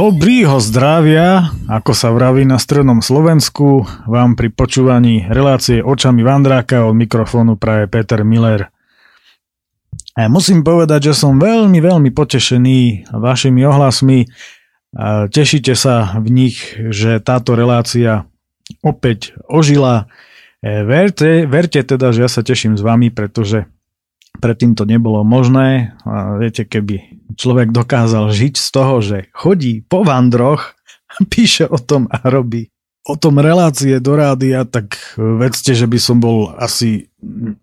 Dobrýho zdravia, ako sa vraví na strednom Slovensku, vám pri počúvaní relácie očami Vandráka od mikrofónu praje Peter Miller. A musím povedať, že som veľmi, veľmi potešený vašimi ohlasmi. Tešíte sa v nich, že táto relácia opäť ožila. E, verte, verte teda, že ja sa teším s vami, pretože predtým to nebolo možné. A viete, keby človek dokázal žiť z toho, že chodí po vandroch, píše o tom a robí o tom relácie do rádia, tak vedzte, že by som bol asi,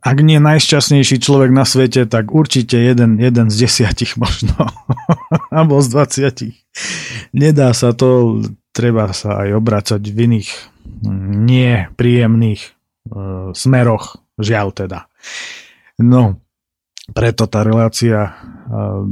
ak nie najšťastnejší človek na svete, tak určite jeden, jeden z desiatich možno. Alebo z dvaciatich. Nedá sa to, treba sa aj obracať v iných nepríjemných uh, smeroch, žiaľ teda. No, preto tá relácia uh,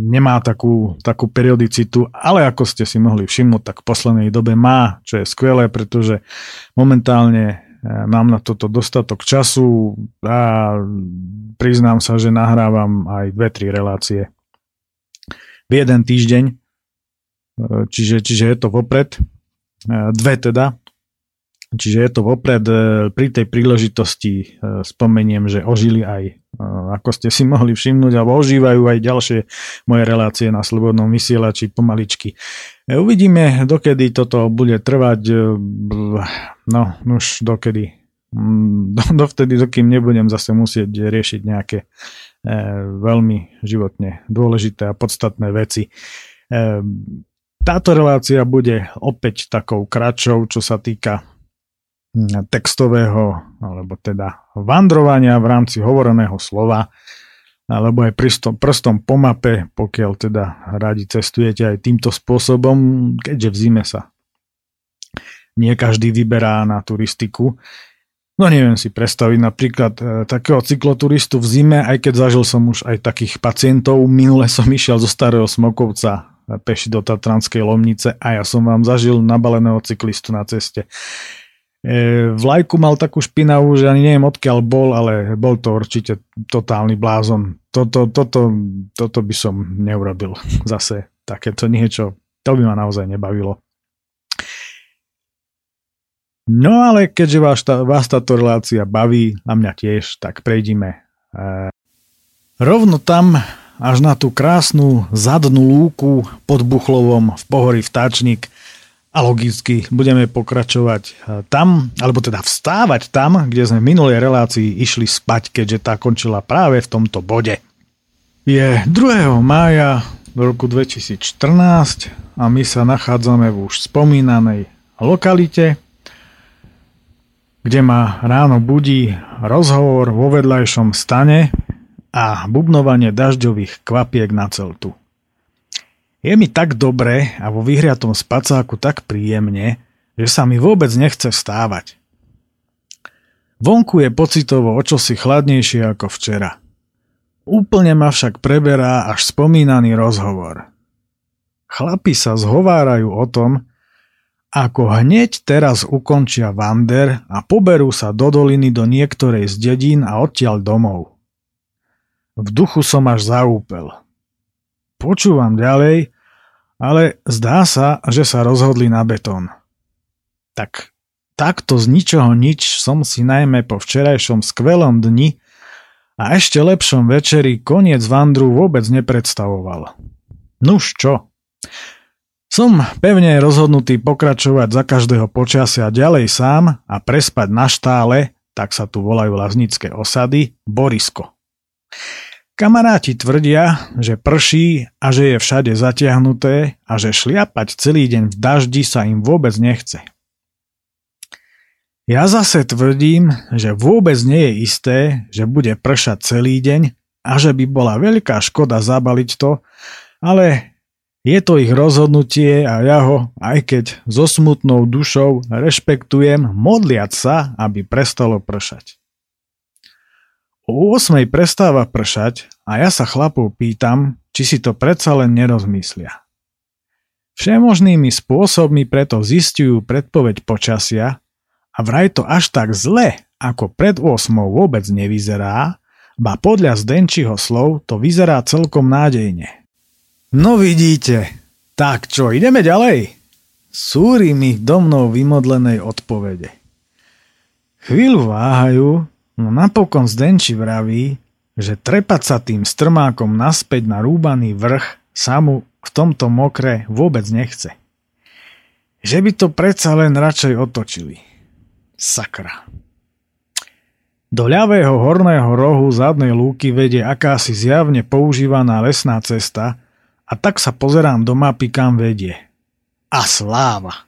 nemá takú, takú periodicitu, ale ako ste si mohli všimnúť, tak v poslednej dobe má, čo je skvelé, pretože momentálne eh, mám na toto dostatok času a priznám sa, že nahrávam aj dve, tri relácie v jeden týždeň, eh, čiže, čiže je to vopred, eh, dve teda, čiže je to vopred, pri tej príležitosti spomeniem, že ožili aj ako ste si mohli všimnúť, alebo ožívajú aj ďalšie moje relácie na Slobodnom vysielači pomaličky. E, uvidíme, dokedy toto bude trvať, e, no už dokedy, mm, dovtedy, dokým nebudem zase musieť riešiť nejaké e, veľmi životne dôležité a podstatné veci. Táto relácia bude opäť takou kratšou, čo sa týka textového, alebo teda vandrovania v rámci hovoreného slova, alebo aj prstom, prstom po mape, pokiaľ teda radi cestujete aj týmto spôsobom, keďže v zime sa nie každý vyberá na turistiku. No neviem si predstaviť napríklad e, takého cykloturistu v zime, aj keď zažil som už aj takých pacientov. Minule som išiel zo starého Smokovca peši do Tatranskej Lomnice a ja som vám zažil nabaleného cyklistu na ceste. E, vlajku mal takú špinavú, že ani neviem odkiaľ bol, ale bol to určite totálny blázon. Toto, toto, toto by som neurobil zase takéto niečo. To by ma naozaj nebavilo. No ale keďže vás, tá, vás táto relácia baví a mňa tiež, tak prejdime e, rovno tam až na tú krásnu zadnú lúku pod Buchlovom v pohorí Vtáčnik a logicky budeme pokračovať e, tam, alebo teda vstávať tam, kde sme v minulej relácii išli spať, keďže tá končila práve v tomto bode. Je 2. mája roku 2014 a my sa nachádzame v už spomínanej lokalite, kde ma ráno budí rozhovor vo vedľajšom stane a bubnovanie dažďových kvapiek na celtu. Je mi tak dobre a vo vyhriatom spacáku tak príjemne, že sa mi vôbec nechce vstávať. Vonku je pocitovo o čosi chladnejšie ako včera. Úplne ma však preberá až spomínaný rozhovor. Chlapi sa zhovárajú o tom, ako hneď teraz ukončia Vander a poberú sa do doliny do niektorej z dedín a odtiaľ domov. V duchu som až zaúpel. Počúvam ďalej, ale zdá sa, že sa rozhodli na betón. Tak takto z ničoho nič som si najmä po včerajšom skvelom dni a ešte lepšom večeri koniec vandru vôbec nepredstavoval. Nuž čo? Som pevne rozhodnutý pokračovať za každého počasia ďalej sám a prespať na štále, tak sa tu volajú laznické osady, Borisko. Kamaráti tvrdia, že prší a že je všade zatiahnuté a že šliapať celý deň v daždi sa im vôbec nechce. Ja zase tvrdím, že vôbec nie je isté, že bude pršať celý deň a že by bola veľká škoda zabaliť to, ale je to ich rozhodnutie a ja ho, aj keď so smutnou dušou, rešpektujem modliať sa, aby prestalo pršať. O 8 prestáva pršať a ja sa chlapov pýtam, či si to predsa len nerozmyslia. Všemožnými spôsobmi preto zistujú predpoveď počasia a vraj to až tak zle, ako pred 8 vôbec nevyzerá, ba podľa Zdenčiho slov to vyzerá celkom nádejne. No vidíte, Tak čo, ideme ďalej? Súri mi do mnou vymodlenej odpovede. Chvíľu váhajú, no napokon Zdenči vraví, že trepať sa tým strmákom naspäť na rúbaný vrch sa mu v tomto mokre vôbec nechce. Že by to predsa len radšej otočili. Sakra. Do ľavého horného rohu zadnej lúky vedie akási zjavne používaná lesná cesta a tak sa pozerám do mapy, kam vedie. A sláva!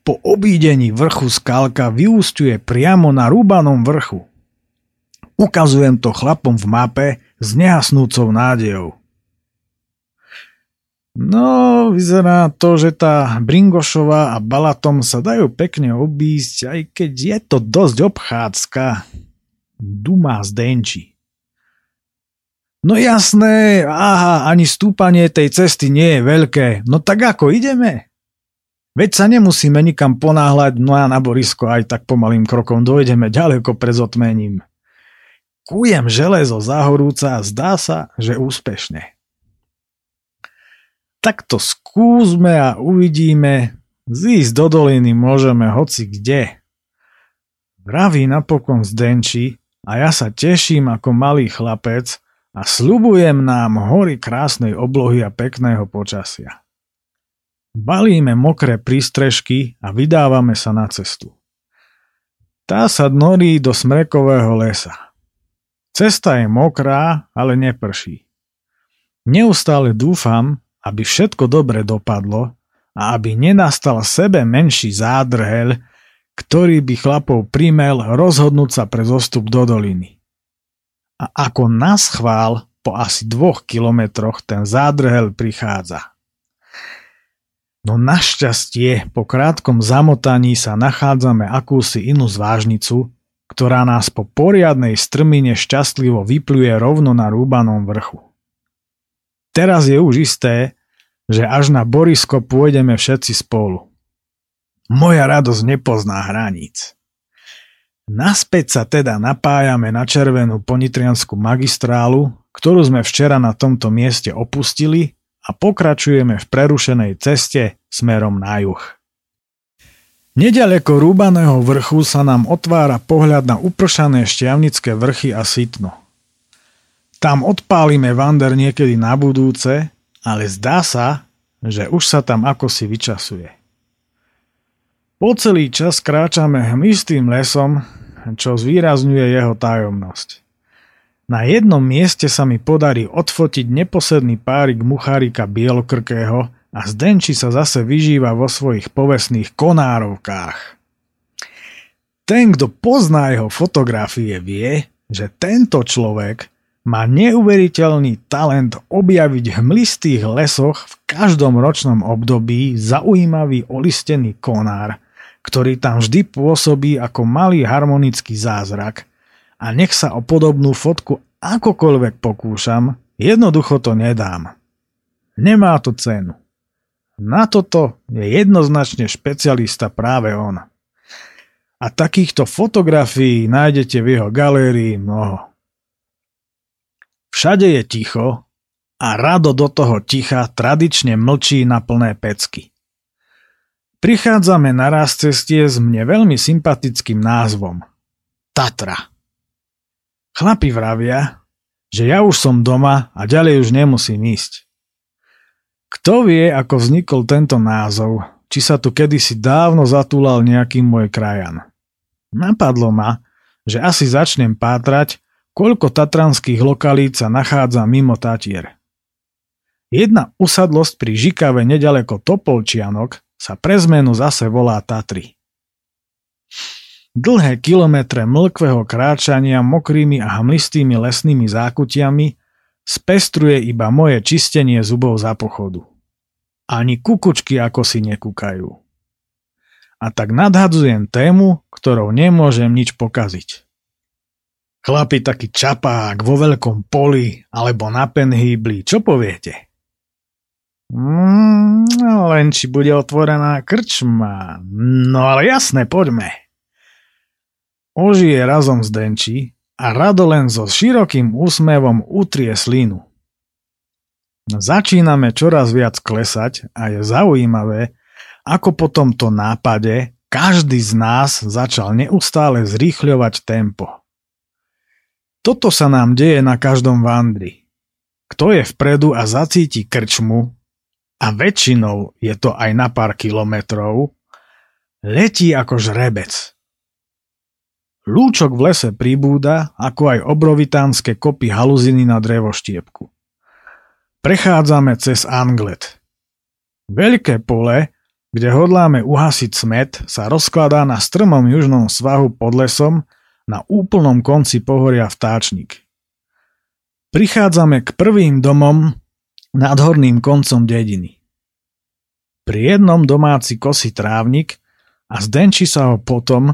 Po obídení vrchu skalka vyústiuje priamo na rúbanom vrchu. Ukazujem to chlapom v mape s nehasnúcou nádejou. No, vyzerá to, že tá Bringošová a Balatom sa dajú pekne obísť, aj keď je to dosť obchádzka. Duma Zdenči. No jasné, aha, ani stúpanie tej cesty nie je veľké. No tak ako, ideme? Veď sa nemusíme nikam ponáhľať, no a na Borisko aj tak pomalým krokom dojdeme ďaleko pred zotmením. Kujem železo zahorúca a zdá sa, že úspešne tak to skúsme a uvidíme. Zísť do doliny môžeme hoci kde. Vraví napokon zdenči a ja sa teším ako malý chlapec a slubujem nám hory krásnej oblohy a pekného počasia. Balíme mokré prístrežky a vydávame sa na cestu. Tá sa dnorí do smrekového lesa. Cesta je mokrá, ale neprší. Neustále dúfam, aby všetko dobre dopadlo a aby nenastal sebe menší zádrhel, ktorý by chlapov primel rozhodnúť sa pre zostup do doliny. A ako nás chvál, po asi dvoch kilometroch ten zádrhel prichádza. No našťastie po krátkom zamotaní sa nachádzame akúsi inú zvážnicu, ktorá nás po poriadnej strmine šťastlivo vypluje rovno na rúbanom vrchu. Teraz je už isté, že až na Borisko pôjdeme všetci spolu. Moja radosť nepozná hraníc. Naspäť sa teda napájame na červenú ponitrianskú magistrálu, ktorú sme včera na tomto mieste opustili a pokračujeme v prerušenej ceste smerom na juh. Nedaleko rúbaného vrchu sa nám otvára pohľad na upršané šťavnické vrchy a sitno. Tam odpálime vander niekedy na budúce, ale zdá sa, že už sa tam ako si vyčasuje. Po celý čas kráčame hmlistým lesom, čo zvýrazňuje jeho tajomnosť. Na jednom mieste sa mi podarí odfotiť neposedný párik muchárika bielokrkého a Zdenči sa zase vyžíva vo svojich povestných konárovkách. Ten, kto pozná jeho fotografie, vie, že tento človek má neuveriteľný talent objaviť v hmlistých lesoch v každom ročnom období zaujímavý olistený konár, ktorý tam vždy pôsobí ako malý harmonický zázrak a nech sa o podobnú fotku akokoľvek pokúšam, jednoducho to nedám. Nemá to cenu. Na toto je jednoznačne špecialista práve on. A takýchto fotografií nájdete v jeho galérii mnoho. Všade je ticho a rado do toho ticha tradične mlčí na plné pecky. Prichádzame naraz cestie s mne veľmi sympatickým názvom. Tatra. Chlapi vravia, že ja už som doma a ďalej už nemusím ísť. Kto vie, ako vznikol tento názov, či sa tu kedysi dávno zatúlal nejaký môj krajan. Napadlo ma, že asi začnem pátrať, koľko tatranských lokalít sa nachádza mimo Tatier. Jedna usadlosť pri Žikave nedaleko Topolčianok sa pre zmenu zase volá Tatry. Dlhé kilometre mlkvého kráčania mokrými a hmlistými lesnými zákutiami spestruje iba moje čistenie zubov za pochodu. Ani kukučky ako si nekúkajú. A tak nadhadzujem tému, ktorou nemôžem nič pokaziť. Chlapi taký čapák vo veľkom poli alebo na penhýbli, čo poviete? Mm, len či bude otvorená krčma. No ale jasné, poďme. Ožije razom z denči a rado len so širokým úsmevom utrie slinu. Začíname čoraz viac klesať a je zaujímavé, ako po tomto nápade každý z nás začal neustále zrýchľovať tempo. Toto sa nám deje na každom vandri. Kto je vpredu a zacíti krčmu, a väčšinou je to aj na pár kilometrov, letí ako žrebec. Lúčok v lese pribúda, ako aj obrovitánske kopy haluziny na drevoštiepku. Prechádzame cez Anglet. Veľké pole, kde hodláme uhasiť smet, sa rozkladá na strmom južnom svahu pod lesom na úplnom konci pohoria Vtáčnik. Prichádzame k prvým domom nad horným koncom dediny. Pri jednom domáci kosí trávnik a zdenčí sa ho potom,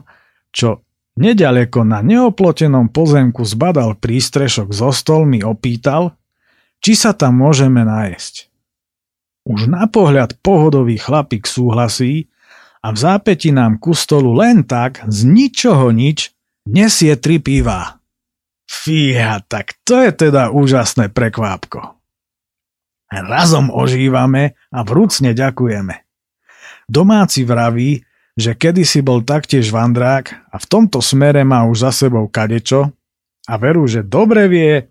čo nedaleko na neoplotenom pozemku zbadal prístrešok so stolmi opýtal, či sa tam môžeme nájsť. Už na pohľad pohodový chlapík súhlasí a v zápäti nám ku stolu len tak, z ničoho nič, nesie tri piva. Fíha, tak to je teda úžasné prekvápko. Razom ožívame a vrúcne ďakujeme. Domáci vraví, že kedysi bol taktiež vandrák a v tomto smere má už za sebou kadečo a veru, že dobre vie,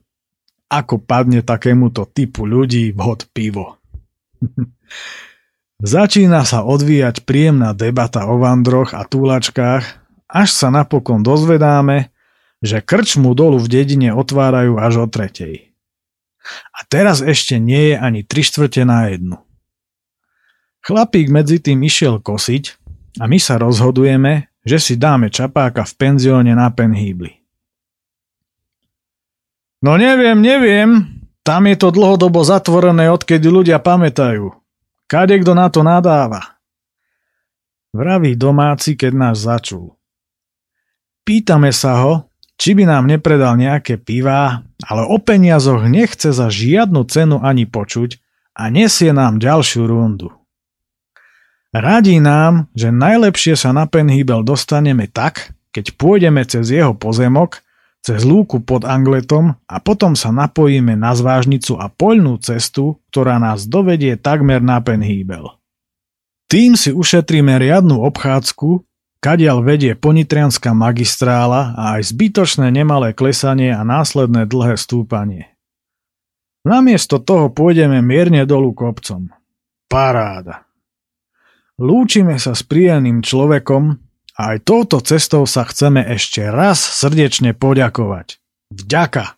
ako padne takémuto typu ľudí vhod pivo. Začína sa odvíjať príjemná debata o vandroch a túlačkách, až sa napokon dozvedáme, že krčmu dolu v dedine otvárajú až o tretej. A teraz ešte nie je ani tri štvrte na jednu. Chlapík medzi tým išiel kosiť a my sa rozhodujeme, že si dáme čapáka v penzióne na Penhýbli. No neviem, neviem. Tam je to dlhodobo zatvorené, odkedy ľudia pamätajú. Kade kto na to nadáva? Vraví domáci, keď nás začul. Pýtame sa ho, či by nám nepredal nejaké pivá, ale o peniazoch nechce za žiadnu cenu ani počuť a nesie nám ďalšiu rundu. Radí nám, že najlepšie sa na Penhýbel dostaneme tak, keď pôjdeme cez jeho pozemok cez lúku pod Angletom a potom sa napojíme na zvážnicu a poľnú cestu, ktorá nás dovedie takmer na Penhýbel. Tým si ušetríme riadnu obchádzku, kadiaľ vedie ponitrianská magistrála a aj zbytočné nemalé klesanie a následné dlhé stúpanie. Namiesto toho pôjdeme mierne dolu kopcom. Paráda. Lúčime sa s príjemným človekom, a aj touto cestou sa chceme ešte raz srdečne poďakovať. Vďaka!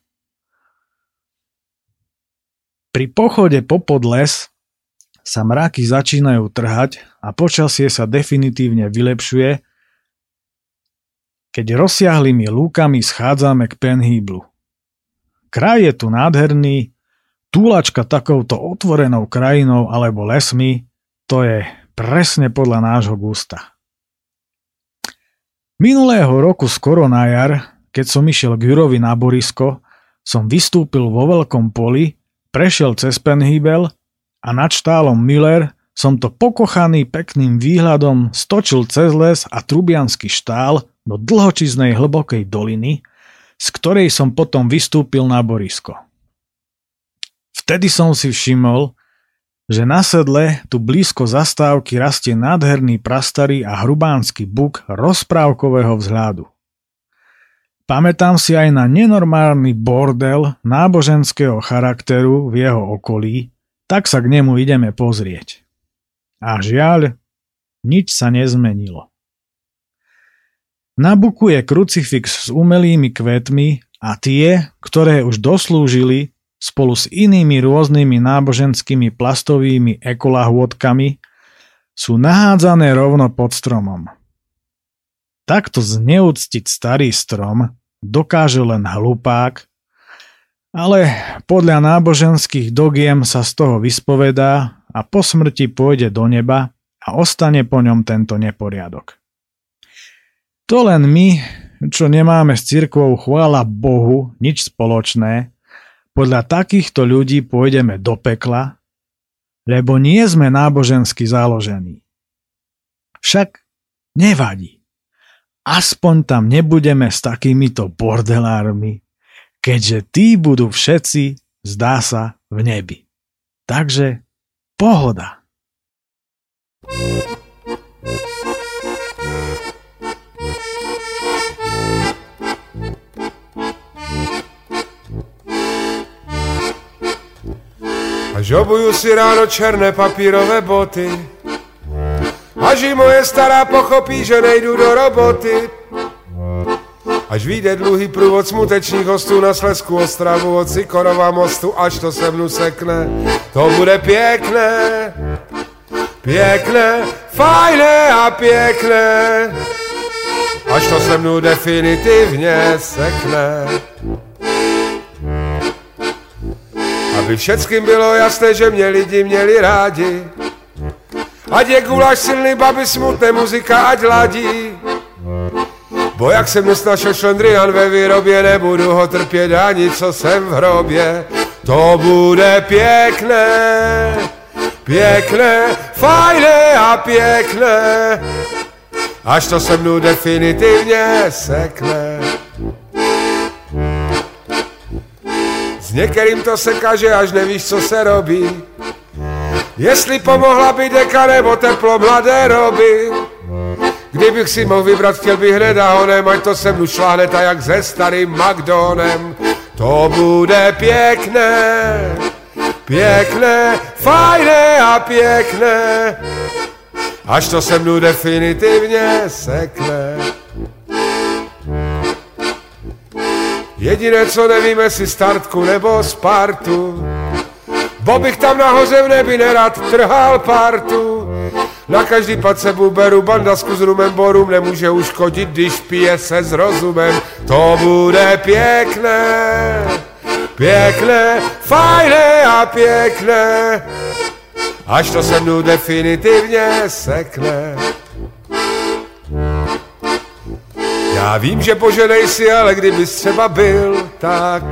Pri pochode po podles sa mraky začínajú trhať a počasie sa definitívne vylepšuje, keď rozsiahlými lúkami schádzame k Penhýblu. Kraj je tu nádherný, túlačka takouto otvorenou krajinou alebo lesmi, to je presne podľa nášho gusta. Minulého roku skoro na jar, keď som išiel k Jurovi na Borisko, som vystúpil vo veľkom poli, prešiel cez Penhýbel a nad štálom Miller som to pokochaný pekným výhľadom stočil cez les a trubianský štál do dlhočiznej hlbokej doliny, z ktorej som potom vystúpil na Borisko. Vtedy som si všimol, že na sedle tu blízko zastávky rastie nádherný prastarý a hrubánsky buk rozprávkového vzhľadu. Pamätám si aj na nenormálny bordel náboženského charakteru v jeho okolí, tak sa k nemu ideme pozrieť. A žiaľ, nič sa nezmenilo. Na buku je krucifix s umelými kvetmi a tie, ktoré už doslúžili, spolu s inými rôznymi náboženskými plastovými ekolahôdkami sú nahádzané rovno pod stromom. Takto zneúctiť starý strom dokáže len hlupák, ale podľa náboženských dogiem sa z toho vyspovedá a po smrti pôjde do neba a ostane po ňom tento neporiadok. To len my, čo nemáme s cirkvou chvála Bohu nič spoločné, podľa takýchto ľudí pôjdeme do pekla, lebo nie sme nábožensky založení. Však nevadí. Aspoň tam nebudeme s takýmito bordelármi, keďže tí budú všetci, zdá sa, v nebi. Takže pohoda. Až obuju si ráno černé papírové boty, až i moje stará pochopí, že nejdu do roboty. Až vyjde dlouhý průvod smutečných hostů na Slesku Ostravu od Sikorova mostu, až to se mnu sekne, to bude pěkné, pěkné, fajné a pěkné, až to se mnu definitivně sekne. Aby všetkým bylo jasné, že mě lidi měli rádi, Ať je guláš silný, baby smutné, muzika ať ladí. Bo jak jsem nesnašel šlendrian ve výrobě, nebudu ho trpět ani co jsem v hrobě. To bude pěkné, pěkné, fajné a pěkné, až to se mnou definitivně sekne. S některým to se kaže, až nevíš, co se robí. Jestli pomohla by deka nebo teplo mladé roby. Kdybych si mohl vybrat, chtěl bych hned a honem, ať to se mnu šláhne tak jak se starým McDonem. To bude pěkné, pěkné, fajné a pěkné, až to se mnu definitivně sekne. Jediné, co nevíme, si startku nebo Spartu, Bo bych tam nahoře v nebi nerad trhal partu. Na každý pad se beru bandasku s rumem, bo rum nemůže uškodit, když pije se s rozumem. To bude pěkné, pěkné, fajné a pěkné, až to se mnou definitivně sekne. Já vím, že poženej si, ale kdybys třeba byl, tak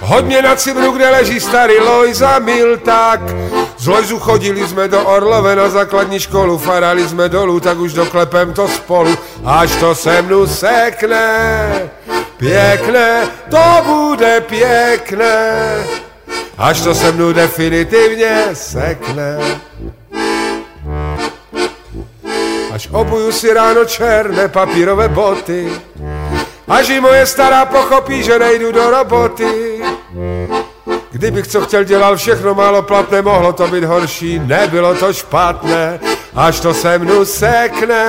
Hodně na Cibru, kde leží starý Lojza Milták. Z Lojzu chodili jsme do Orlove na základní školu, farali jsme dolů, tak už doklepem to spolu, až to se mnu sekne. Pěkné, to bude pěkné, až to se mnu definitivně sekne. Až obuju si ráno černé papírové boty, Až i moje stará pochopí, že nejdu do roboty. Kdybych co chtěl dělal všechno málo platné, mohlo to být horší, nebylo to špatné, až to se mnu sekne.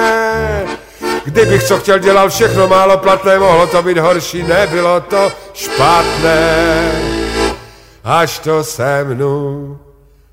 Kdybych co chtěl dělal všechno málo platné, mohlo to být horší, nebylo to špatné, až to se mnu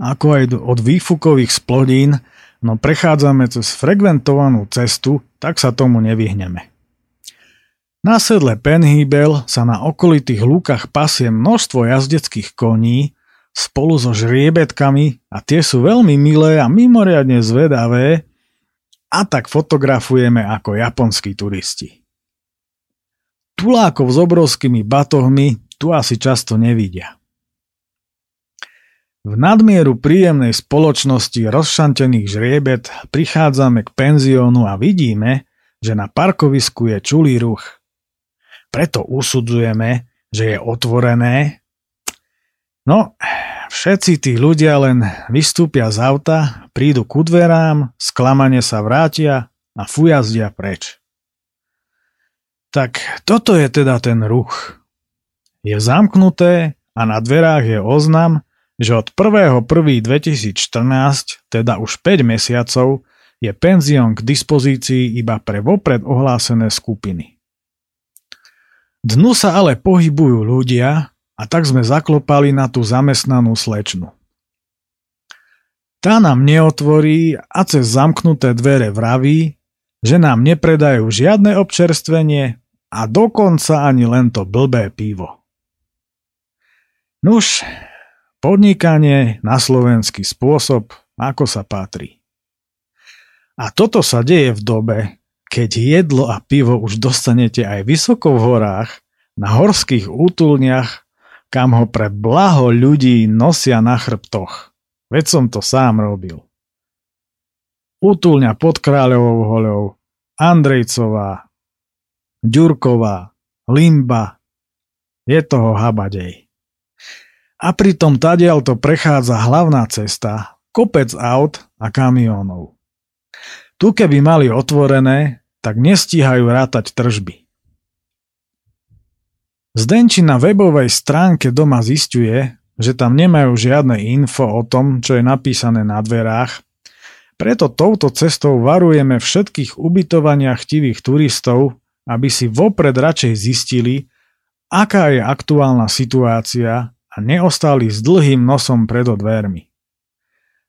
ako aj od výfukových splodín, no prechádzame cez frekventovanú cestu, tak sa tomu nevyhneme. Na sedle Penhýbel sa na okolitých lúkach pasie množstvo jazdeckých koní spolu so žriebetkami a tie sú veľmi milé a mimoriadne zvedavé a tak fotografujeme ako japonskí turisti. Tulákov s obrovskými batohmi tu asi často nevidia. V nadmieru príjemnej spoločnosti rozšantených žriebet prichádzame k penziónu a vidíme, že na parkovisku je čulý ruch – preto usudzujeme, že je otvorené. No, všetci tí ľudia len vystúpia z auta, prídu ku dverám, sklamane sa vrátia a fujazdia preč. Tak toto je teda ten ruch. Je zamknuté a na dverách je oznam, že od 1.1.2014, teda už 5 mesiacov, je penzión k dispozícii iba pre vopred ohlásené skupiny. Dnu sa ale pohybujú ľudia a tak sme zaklopali na tú zamestnanú slečnu. Tá nám neotvorí a cez zamknuté dvere vraví, že nám nepredajú žiadne občerstvenie a dokonca ani len to blbé pivo. Nuž, podnikanie na slovenský spôsob ako sa patrí. A toto sa deje v dobe, keď jedlo a pivo už dostanete aj vysoko v horách, na horských útulniach, kam ho pre blaho ľudí nosia na chrbtoch. Veď som to sám robil. Útulňa pod Kráľovou hoľou, Andrejcová, Ďurková, Limba, je toho habadej. A pritom tadiaľ to prechádza hlavná cesta, kopec aut a kamionov. Tu keby mali otvorené, tak nestíhajú rátať tržby. Zdenči na webovej stránke doma zistuje, že tam nemajú žiadne info o tom, čo je napísané na dverách, preto touto cestou varujeme všetkých ubytovania chtivých turistov, aby si vopred radšej zistili, aká je aktuálna situácia a neostali s dlhým nosom pred dvermi.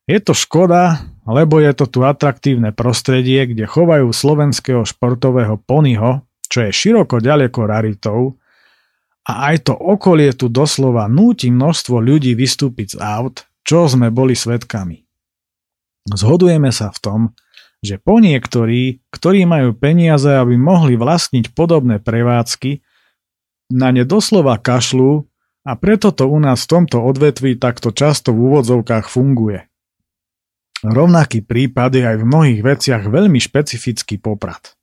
Je to škoda, lebo je to tu atraktívne prostredie, kde chovajú slovenského športového ponyho, čo je široko ďaleko raritou, a aj to okolie tu doslova núti množstvo ľudí vystúpiť z aut, čo sme boli svetkami. Zhodujeme sa v tom, že po niektorí, ktorí majú peniaze, aby mohli vlastniť podobné prevádzky, na ne doslova kašľú a preto to u nás v tomto odvetví takto často v úvodzovkách funguje. Rovnaký prípad je aj v mnohých veciach veľmi špecifický poprad.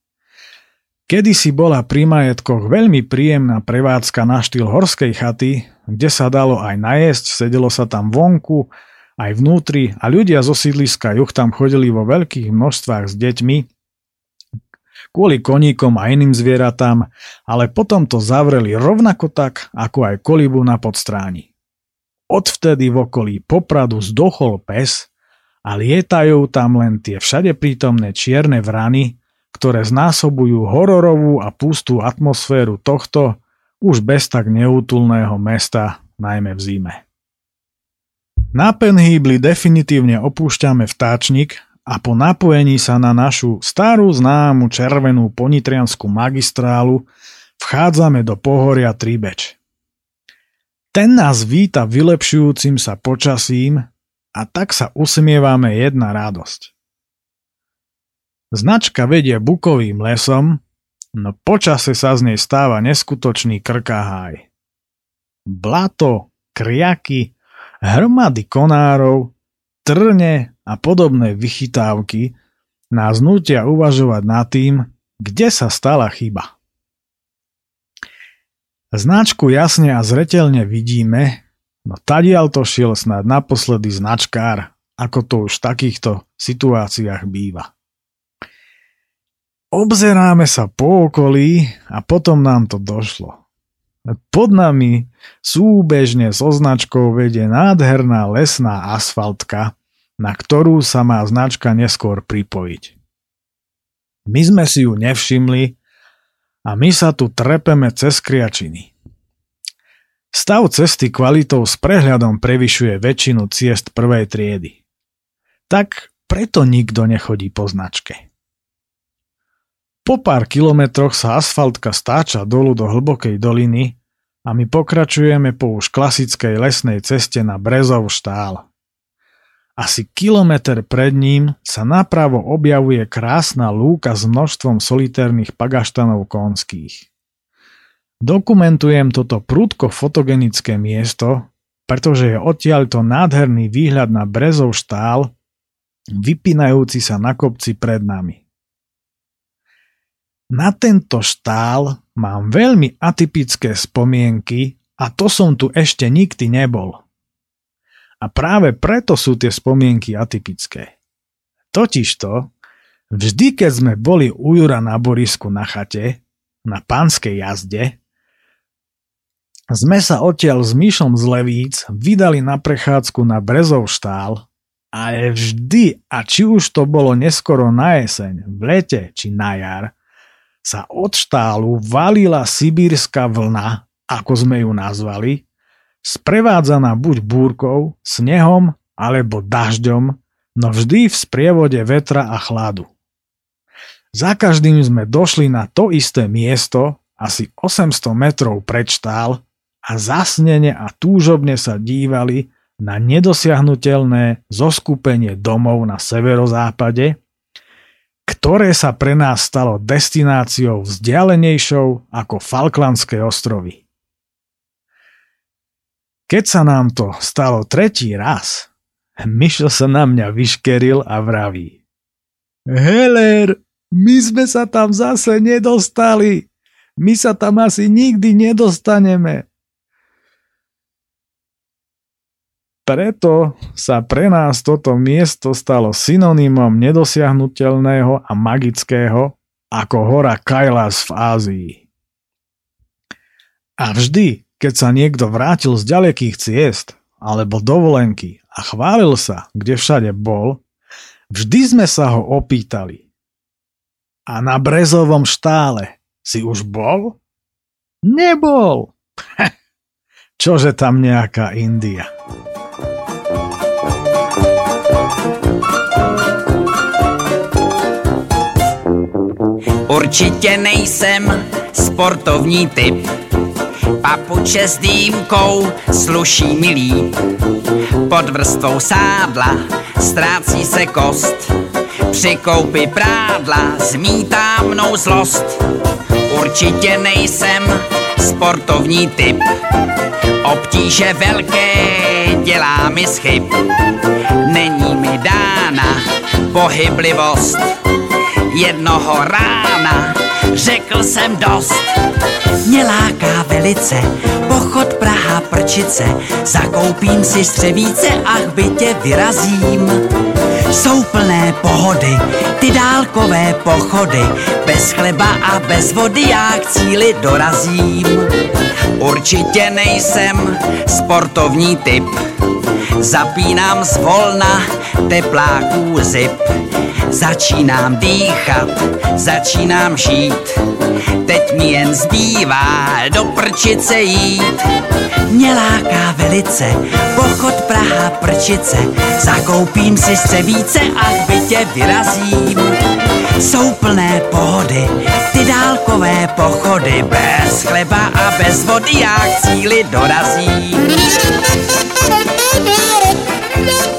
Kedy si bola pri majetkoch veľmi príjemná prevádzka na štýl horskej chaty, kde sa dalo aj najesť, sedelo sa tam vonku, aj vnútri a ľudia zo sídliska juh tam chodili vo veľkých množstvách s deťmi, kvôli koníkom a iným zvieratám, ale potom to zavreli rovnako tak, ako aj kolibu na podstráni. Odvtedy v okolí Popradu zdochol pes a lietajú tam len tie všade prítomné čierne vrany, ktoré znásobujú hororovú a pustú atmosféru tohto už bez tak neútulného mesta, najmä v zime. Na Penhýbli definitívne opúšťame vtáčnik a po napojení sa na našu starú známu červenú ponitrianskú magistrálu vchádzame do pohoria Tribeč. Ten nás víta vylepšujúcim sa počasím a tak sa usmievame jedna radosť. Značka vedie bukovým lesom, no počase sa z nej stáva neskutočný krkaháj. Blato, kriaky, hromady konárov, trne a podobné vychytávky nás nutia uvažovať nad tým, kde sa stala chyba. Značku jasne a zretelne vidíme, no tadiaľ to šiel snad naposledy značkár, ako to už v takýchto situáciách býva. Obzeráme sa po okolí a potom nám to došlo. Pod nami súbežne so značkou vedie nádherná lesná asfaltka, na ktorú sa má značka neskôr pripojiť. My sme si ju nevšimli a my sa tu trepeme cez kriačiny. Stav cesty kvalitou s prehľadom prevyšuje väčšinu ciest prvej triedy. Tak preto nikto nechodí po značke. Po pár kilometroch sa asfaltka stáča dolu do hlbokej doliny a my pokračujeme po už klasickej lesnej ceste na Brezov štál. Asi kilometr pred ním sa napravo objavuje krásna lúka s množstvom solitérnych pagaštanov konských. Dokumentujem toto prúdko fotogenické miesto, pretože je odtiaľto nádherný výhľad na Brezov štál, vypínajúci sa na kopci pred nami. Na tento štál mám veľmi atypické spomienky a to som tu ešte nikdy nebol. A práve preto sú tie spomienky atypické. Totižto, vždy keď sme boli u Jura na Borisku na chate, na pánskej jazde, sme sa odtiaľ s Myšom z Levíc vydali na prechádzku na Brezov štál, ale vždy, a či už to bolo neskoro na jeseň, v lete či na jar, sa od štálu valila sibírska vlna, ako sme ju nazvali, sprevádzaná buď búrkou, snehom alebo dažďom, no vždy v sprievode vetra a chladu. Za každým sme došli na to isté miesto, asi 800 metrov pred štál a zasnene a túžobne sa dívali, na nedosiahnutelné zoskupenie domov na severozápade, ktoré sa pre nás stalo destináciou vzdialenejšou ako Falklandské ostrovy. Keď sa nám to stalo tretí raz, Mišo sa na mňa vyškeril a vraví. Heler, my sme sa tam zase nedostali. My sa tam asi nikdy nedostaneme. Preto sa pre nás toto miesto stalo synonymom nedosiahnutelného a magického ako hora Kailas v Ázii. A vždy, keď sa niekto vrátil z ďalekých ciest alebo dovolenky a chválil sa, kde všade bol, vždy sme sa ho opýtali. A na Brezovom štále si už bol? Nebol! Čože tam nejaká India? Určitě nejsem sportovní typ, papuče s dýmkou sluší mi líp. Pod vrstvou sádla ztrácí se kost, při koupi prádla zmítá mnou zlost. Určitě nejsem sportovní typ, obtíže velké dělá mi schyb. Není mi dána pohyblivost, Jednoho rána řekl jsem dost. Mě láká velice pochod Praha Prčice, zakoupím si střevíce, ach by tě vyrazím. Jsou plné pohody, ty dálkové pochody, bez chleba a bez vody já k cíli dorazím. Určitě nejsem sportovní typ, zapínám zvolna tepláků zip Začínám dýchat, začínám žít, teď mi jen zbývá do prčice jít. Mě láká velice, pochod Praha prčice, zakoupím si střevíce a v bytě vyrazím. Jsou plné pohody, ty dálkové pochody, bez chleba a bez vody já k cíli dorazím. Thank.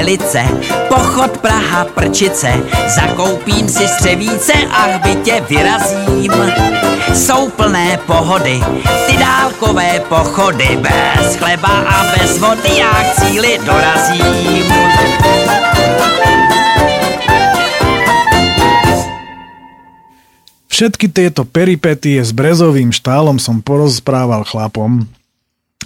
Velice, pochod Praha Prčice, zakoupím si střevíce a v bytě vyrazím. Jsou plné pohody, ty dálkové pochody, bez chleba a bez vody já k cíli dorazím. Všetky tieto peripetie s brezovým štálom som porozprával chlapom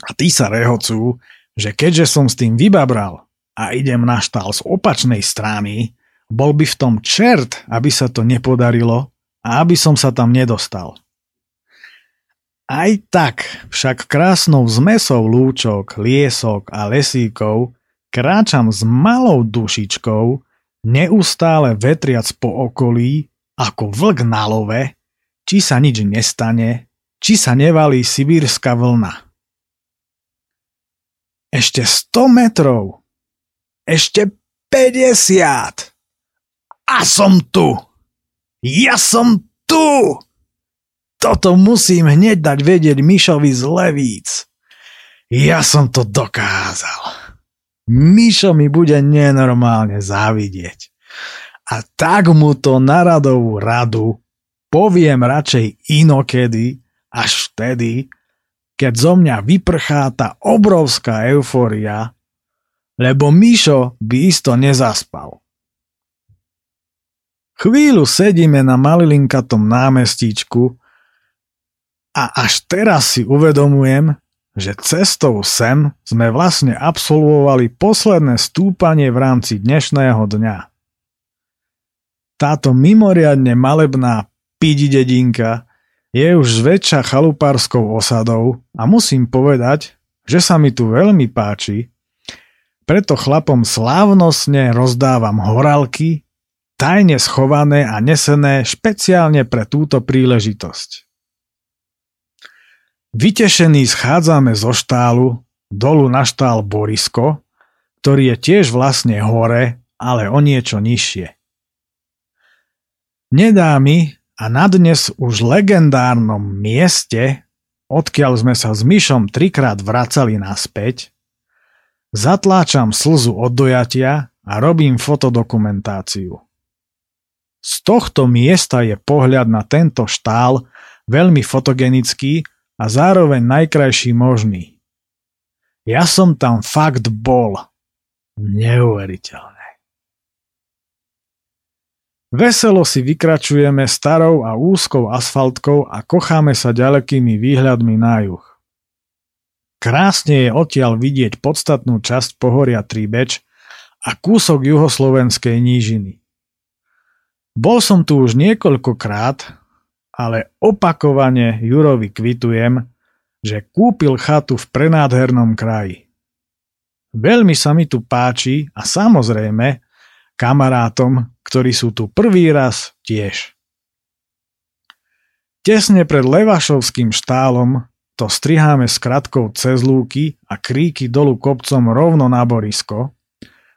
a tí sa rehocú, že keďže som s tým vybabral a idem na štál z opačnej strany, bol by v tom čert, aby sa to nepodarilo a aby som sa tam nedostal. Aj tak však krásnou zmesou lúčok, liesok a lesíkov kráčam s malou dušičkou, neustále vetriac po okolí ako vlk na love, či sa nič nestane, či sa nevalí sibírska vlna. Ešte 100 metrov. Ešte 50. A som tu. Ja som tu. Toto musím hneď dať vedieť Mišovi z Levíc. Ja som to dokázal. Mišo mi bude nenormálne závidieť a tak mu to na radovú radu poviem radšej inokedy, až vtedy, keď zo mňa vyprchá tá obrovská euforia, lebo Mišo by isto nezaspal. Chvíľu sedíme na malilinkatom námestíčku a až teraz si uvedomujem, že cestou sem sme vlastne absolvovali posledné stúpanie v rámci dnešného dňa. Táto mimoriadne malebná pidi dedinka je už zväčša chalupárskou osadou a musím povedať, že sa mi tu veľmi páči, preto chlapom slávnostne rozdávam horálky, tajne schované a nesené špeciálne pre túto príležitosť. Vytešení schádzame zo štálu dolu na štál Borisko, ktorý je tiež vlastne hore, ale o niečo nižšie. Nedá mi a na dnes už legendárnom mieste, odkiaľ sme sa s Myšom trikrát vracali naspäť, zatláčam slzu od dojatia a robím fotodokumentáciu. Z tohto miesta je pohľad na tento štál veľmi fotogenický a zároveň najkrajší možný. Ja som tam fakt bol. Neuveriteľné. Veselo si vykračujeme starou a úzkou asfaltkou a kocháme sa ďalekými výhľadmi na juh. Krásne je odtiaľ vidieť podstatnú časť pohoria Tribeč a kúsok juhoslovenskej nížiny. Bol som tu už niekoľkokrát, ale opakovane Jurovi kvitujem, že kúpil chatu v prenádhernom kraji. Veľmi sa mi tu páči a samozrejme kamarátom, ktorí sú tu prvý raz tiež. Tesne pred Levašovským štálom to striháme s kratkou cez lúky a kríky dolu kopcom rovno na borisko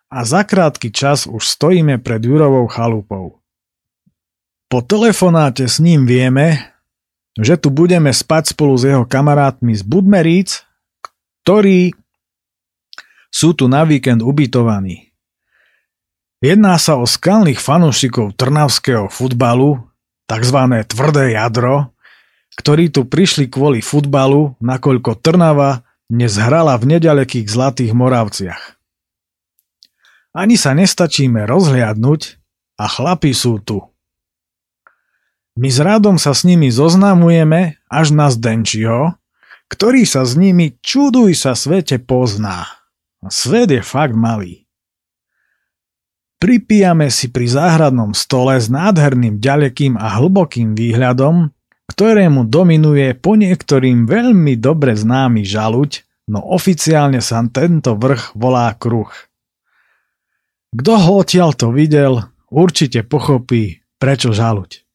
a za krátky čas už stojíme pred Jurovou chalupou. Po telefonáte s ním vieme, že tu budeme spať spolu s jeho kamarátmi z Budmeríc, ktorí sú tu na víkend ubytovaní. Jedná sa o skalných fanúšikov trnavského futbalu, tzv. tvrdé jadro, ktorí tu prišli kvôli futbalu, nakoľko Trnava dnes hrala v nedalekých Zlatých Moravciach. Ani sa nestačíme rozhliadnúť a chlapi sú tu. My s Radom sa s nimi zoznamujeme až na Zdenčiho, ktorý sa s nimi čuduj sa svete pozná. Svet je fakt malý. Pripijame si pri záhradnom stole s nádherným ďalekým a hlbokým výhľadom, ktorému dominuje po niektorým veľmi dobre známy žaluť, no oficiálne sa tento vrch volá kruh. Kto ho odtiaľ to videl, určite pochopí, prečo žaluť.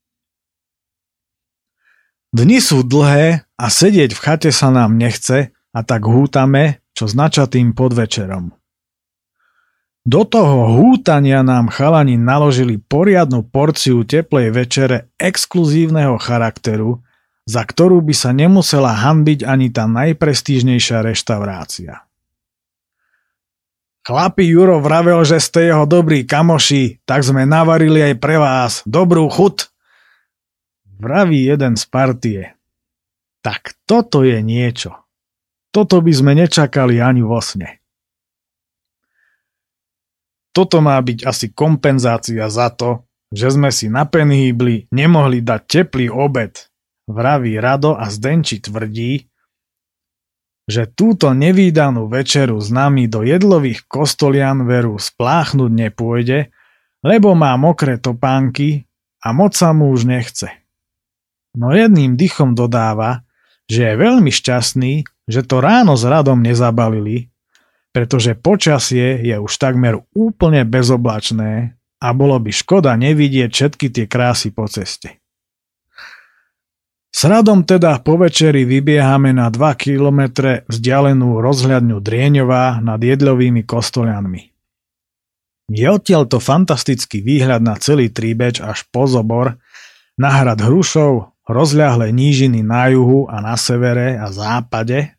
Dni sú dlhé a sedieť v chate sa nám nechce a tak hútame, čo značatým podvečerom. Do toho hútania nám chalani naložili poriadnu porciu teplej večere exkluzívneho charakteru, za ktorú by sa nemusela hanbiť ani tá najprestížnejšia reštaurácia. Chlapi Juro vravel, že ste jeho dobrí kamoši, tak sme navarili aj pre vás. Dobrú chut! Vraví jeden z partie. Tak toto je niečo. Toto by sme nečakali ani vo sne. Toto má byť asi kompenzácia za to, že sme si na penhýbli nemohli dať teplý obed. Vraví Rado a Zdenči tvrdí, že túto nevýdanú večeru s nami do jedlových kostolian veru spláchnuť nepôjde, lebo má mokré topánky a moc sa mu už nechce no jedným dychom dodáva, že je veľmi šťastný, že to ráno s radom nezabalili, pretože počasie je už takmer úplne bezoblačné a bolo by škoda nevidieť všetky tie krásy po ceste. S radom teda po večeri vybiehame na 2 kilometre vzdialenú rozhľadňu Drieňová nad jedlovými kostolianmi. Je odtiaľto fantastický výhľad na celý Tríbeč až po Zobor, na hrad Hrušov, rozľahlé nížiny na juhu a na severe a západe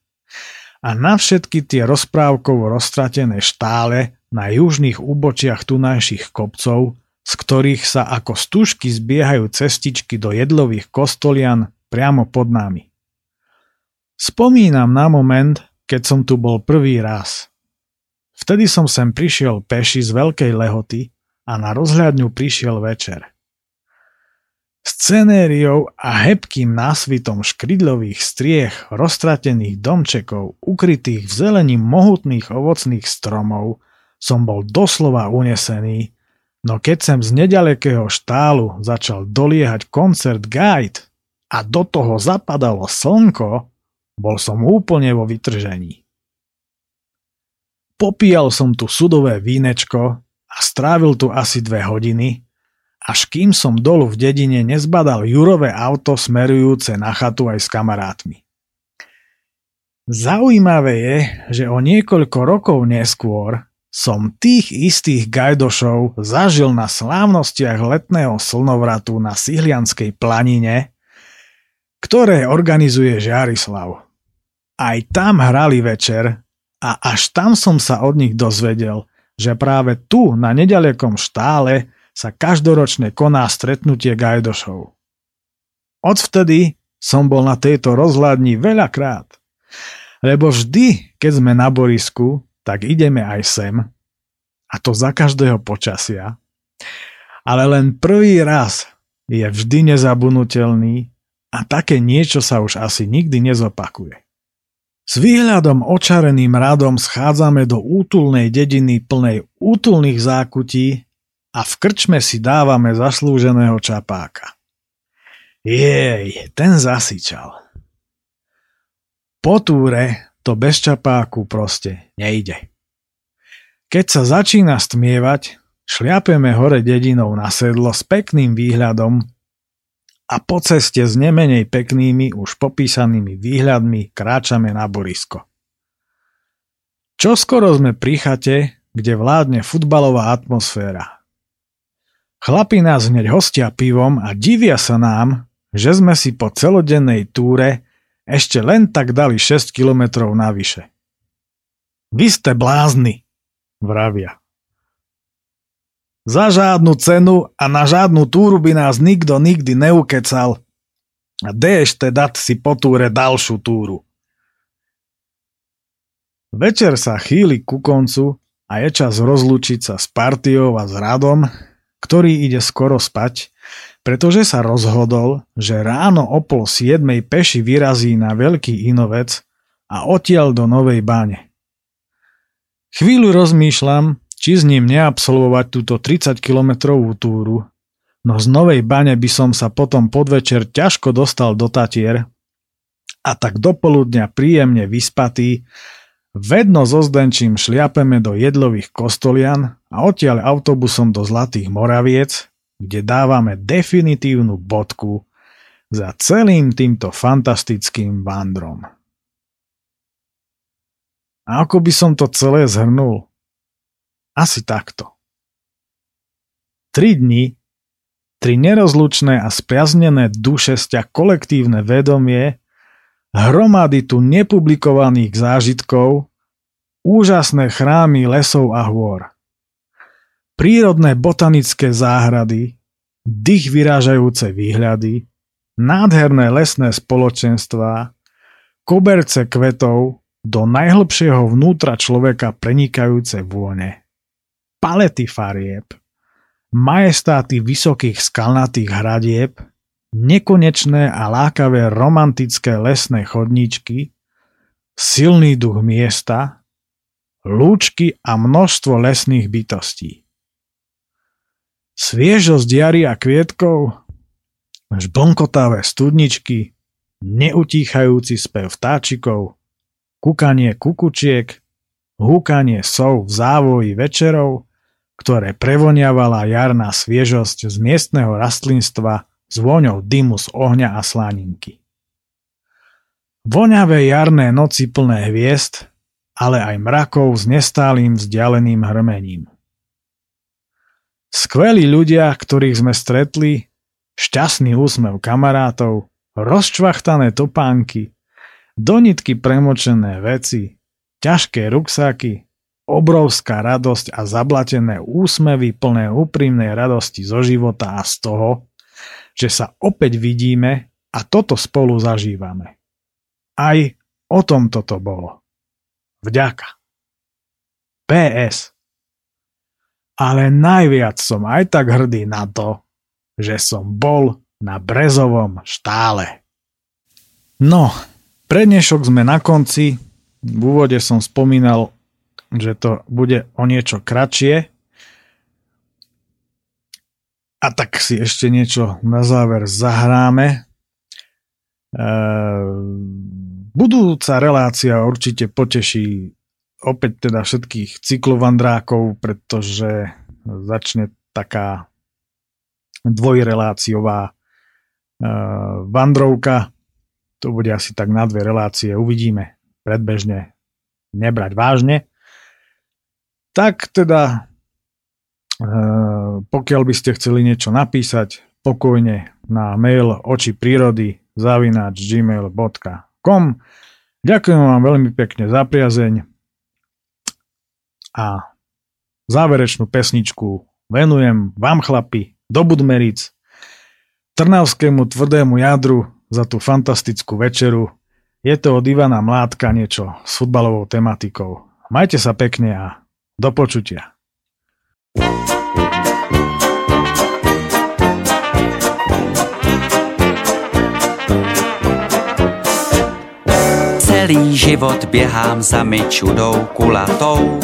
a na všetky tie rozprávkovo roztratené štále na južných úbočiach tunajších kopcov, z ktorých sa ako stužky zbiehajú cestičky do jedlových kostolian priamo pod nami. Spomínam na moment, keď som tu bol prvý raz. Vtedy som sem prišiel peši z Veľkej Lehoty a na rozhľadňu prišiel večer. Scenériou a hebkým násvitom škrydlových striech, roztratených domčekov, ukrytých v zelení mohutných ovocných stromov, som bol doslova unesený, no keď sem z nedalekého štálu začal doliehať koncert Guide a do toho zapadalo slnko, bol som úplne vo vytržení. Popíjal som tu sudové vínečko a strávil tu asi dve hodiny, až kým som dolu v dedine nezbadal Jurové auto smerujúce na chatu aj s kamarátmi. Zaujímavé je, že o niekoľko rokov neskôr, som tých istých gajdošov zažil na slávnostiach letného slnovratu na Sihlianskej planine, ktoré organizuje Žiarislav. Aj tam hrali večer a až tam som sa od nich dozvedel, že práve tu na nedalekom štále sa každoročne koná stretnutie gajdošov. Odvtedy som bol na tejto rozhľadni veľakrát. Lebo vždy, keď sme na borisku, tak ideme aj sem. A to za každého počasia. Ale len prvý raz je vždy nezabudnutelný a také niečo sa už asi nikdy nezopakuje. S výhľadom očareným radom schádzame do útulnej dediny plnej útulných zákutí a v krčme si dávame zaslúženého čapáka. Jej, ten zasičal. Po túre to bez čapáku proste nejde. Keď sa začína stmievať, šliapeme hore dedinou na sedlo s pekným výhľadom a po ceste s nemenej peknými už popísanými výhľadmi kráčame na borisko. Čo skoro sme pri chate, kde vládne futbalová atmosféra. Chlapi nás hneď hostia pivom a divia sa nám, že sme si po celodennej túre ešte len tak dali 6 kilometrov navyše. Vy ste blázni, vravia. Za žiadnu cenu a na žiadnu túru by nás nikto nikdy neukecal. A ešte dať si po túre ďalšiu túru. Večer sa chýli ku koncu a je čas rozlúčiť sa s partiou a s radom, ktorý ide skoro spať, pretože sa rozhodol, že ráno o pol siedmej peši vyrazí na veľký inovec a odtiaľ do Novej báne. Chvíľu rozmýšľam, či s ním neabsolvovať túto 30-kilometrovú túru, no z Novej bane by som sa potom podvečer ťažko dostal do Tatier a tak do poludňa príjemne vyspatý, vedno so Zdenčím šliapeme do jedlových kostolian a odtiaľ autobusom do Zlatých Moraviec, kde dávame definitívnu bodku za celým týmto fantastickým vandrom. A ako by som to celé zhrnul? Asi takto. Tri dni, tri nerozlučné a spriaznené duše sťa kolektívne vedomie, hromady tu nepublikovaných zážitkov, úžasné chrámy lesov a hôr. Prírodné botanické záhrady, dých vyrážajúce výhľady, nádherné lesné spoločenstvá, koberce kvetov do najhlbšieho vnútra človeka prenikajúce vône, palety farieb, majestáty vysokých skalnatých hradieb, nekonečné a lákavé romantické lesné chodníčky, silný duch miesta, lúčky a množstvo lesných bytostí. Sviežosť jary a kvietkov, žblnkotavé studničky, neutíchajúci spev vtáčikov, kukanie kukučiek, húkanie sov v závoji večerov, ktoré prevoniavala jarná sviežosť z miestneho rastlinstva s vôňou dymu z ohňa a sláninky. Voňavé jarné noci plné hviezd, ale aj mrakov s nestálým vzdialeným hrmením. Skvelí ľudia, ktorých sme stretli, šťastný úsmev kamarátov, rozčvachtané topánky, donitky premočené veci, ťažké ruksáky, obrovská radosť a zablatené úsmevy plné úprimnej radosti zo života a z toho, že sa opäť vidíme a toto spolu zažívame. Aj o tom toto bolo. Vďaka. PS ale najviac som aj tak hrdý na to, že som bol na Brezovom štále. No, pre dnešok sme na konci. V úvode som spomínal, že to bude o niečo kratšie. A tak si ešte niečo na záver zahráme. Ehm, budúca relácia určite poteší opäť teda všetkých cyklovandrákov, pretože začne taká dvojreláciová uh, vandrovka. To bude asi tak na dve relácie. Uvidíme predbežne nebrať vážne. Tak teda, e, pokiaľ by ste chceli niečo napísať, pokojne na mail oči prírody zavináč gmail.com Ďakujem vám veľmi pekne za priazeň a záverečnú pesničku venujem vám chlapi do Budmeric, Trnavskému tvrdému jadru za tú fantastickú večeru. Je to od Ivana Mládka niečo s futbalovou tematikou. Majte sa pekne a do počutia. Celý život běhám za mi čudou kulatou,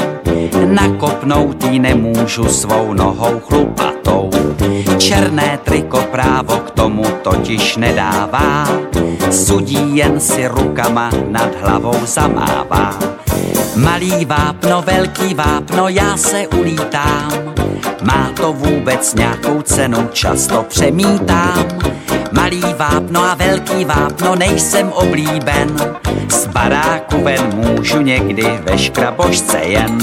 nakopnout jí nemůžu svou nohou chlupatou. Černé triko právo k tomu totiž nedává, sudí jen si rukama nad hlavou zamává. Malý vápno, velký vápno, já se ulítám, má to vůbec nějakou cenu, často přemítám Malý vápno a velký vápno nejsem oblíben. Z baráku ven můžu někdy ve škrabožce jen.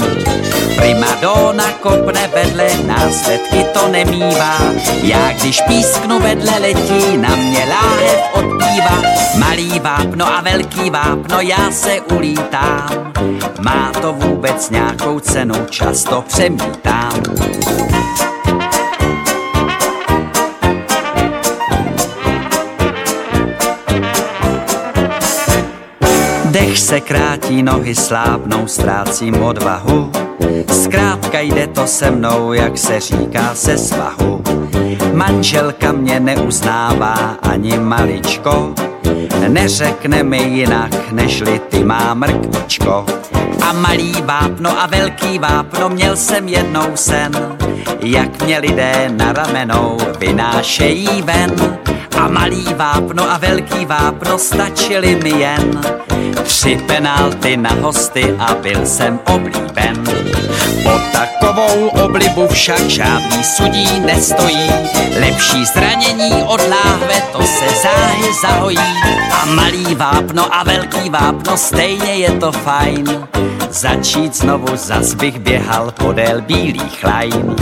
Primadona kopne vedle, následky to nemývá. Já když písknu vedle letí, na mě láhev odpívá. Malý vápno a velký vápno, já se ulítám. Má to vůbec nějakou cenu, často přemítám. Dech se krátí, nohy slábnou, ztrácím odvahu. Zkrátka jde to se mnou, jak se říká se svahu. Manželka mě neuznává ani maličko, neřekne mi jinak, nežli ty má mrkvičko. A malý vápno a velký vápno měl jsem jednou sen, jak mě lidé na ramenou vynášejí ven. A malý vápno a velký vápno stačili mi jen Tři penalty na hosty a byl jsem oblíben. O takovou oblibu však žádný sudí nestojí. Lepší zranění od láhve, to se záhy zahojí. A malý vápno a velký vápno, stejně je to fajn. Začít znovu zas bych běhal podél bílých lajn.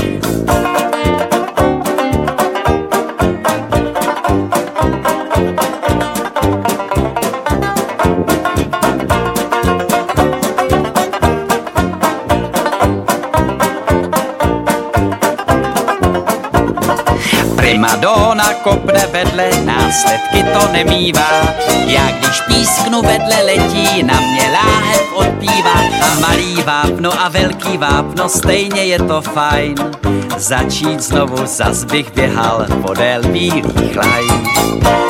Primadona kopne vedle, následky to nemývá. Já když písknu vedle letí, na mě láhev odpívá. A malý vápno a velký vápno, stejně je to fajn. Začít znovu, zas bych běhal podél bílých lajn.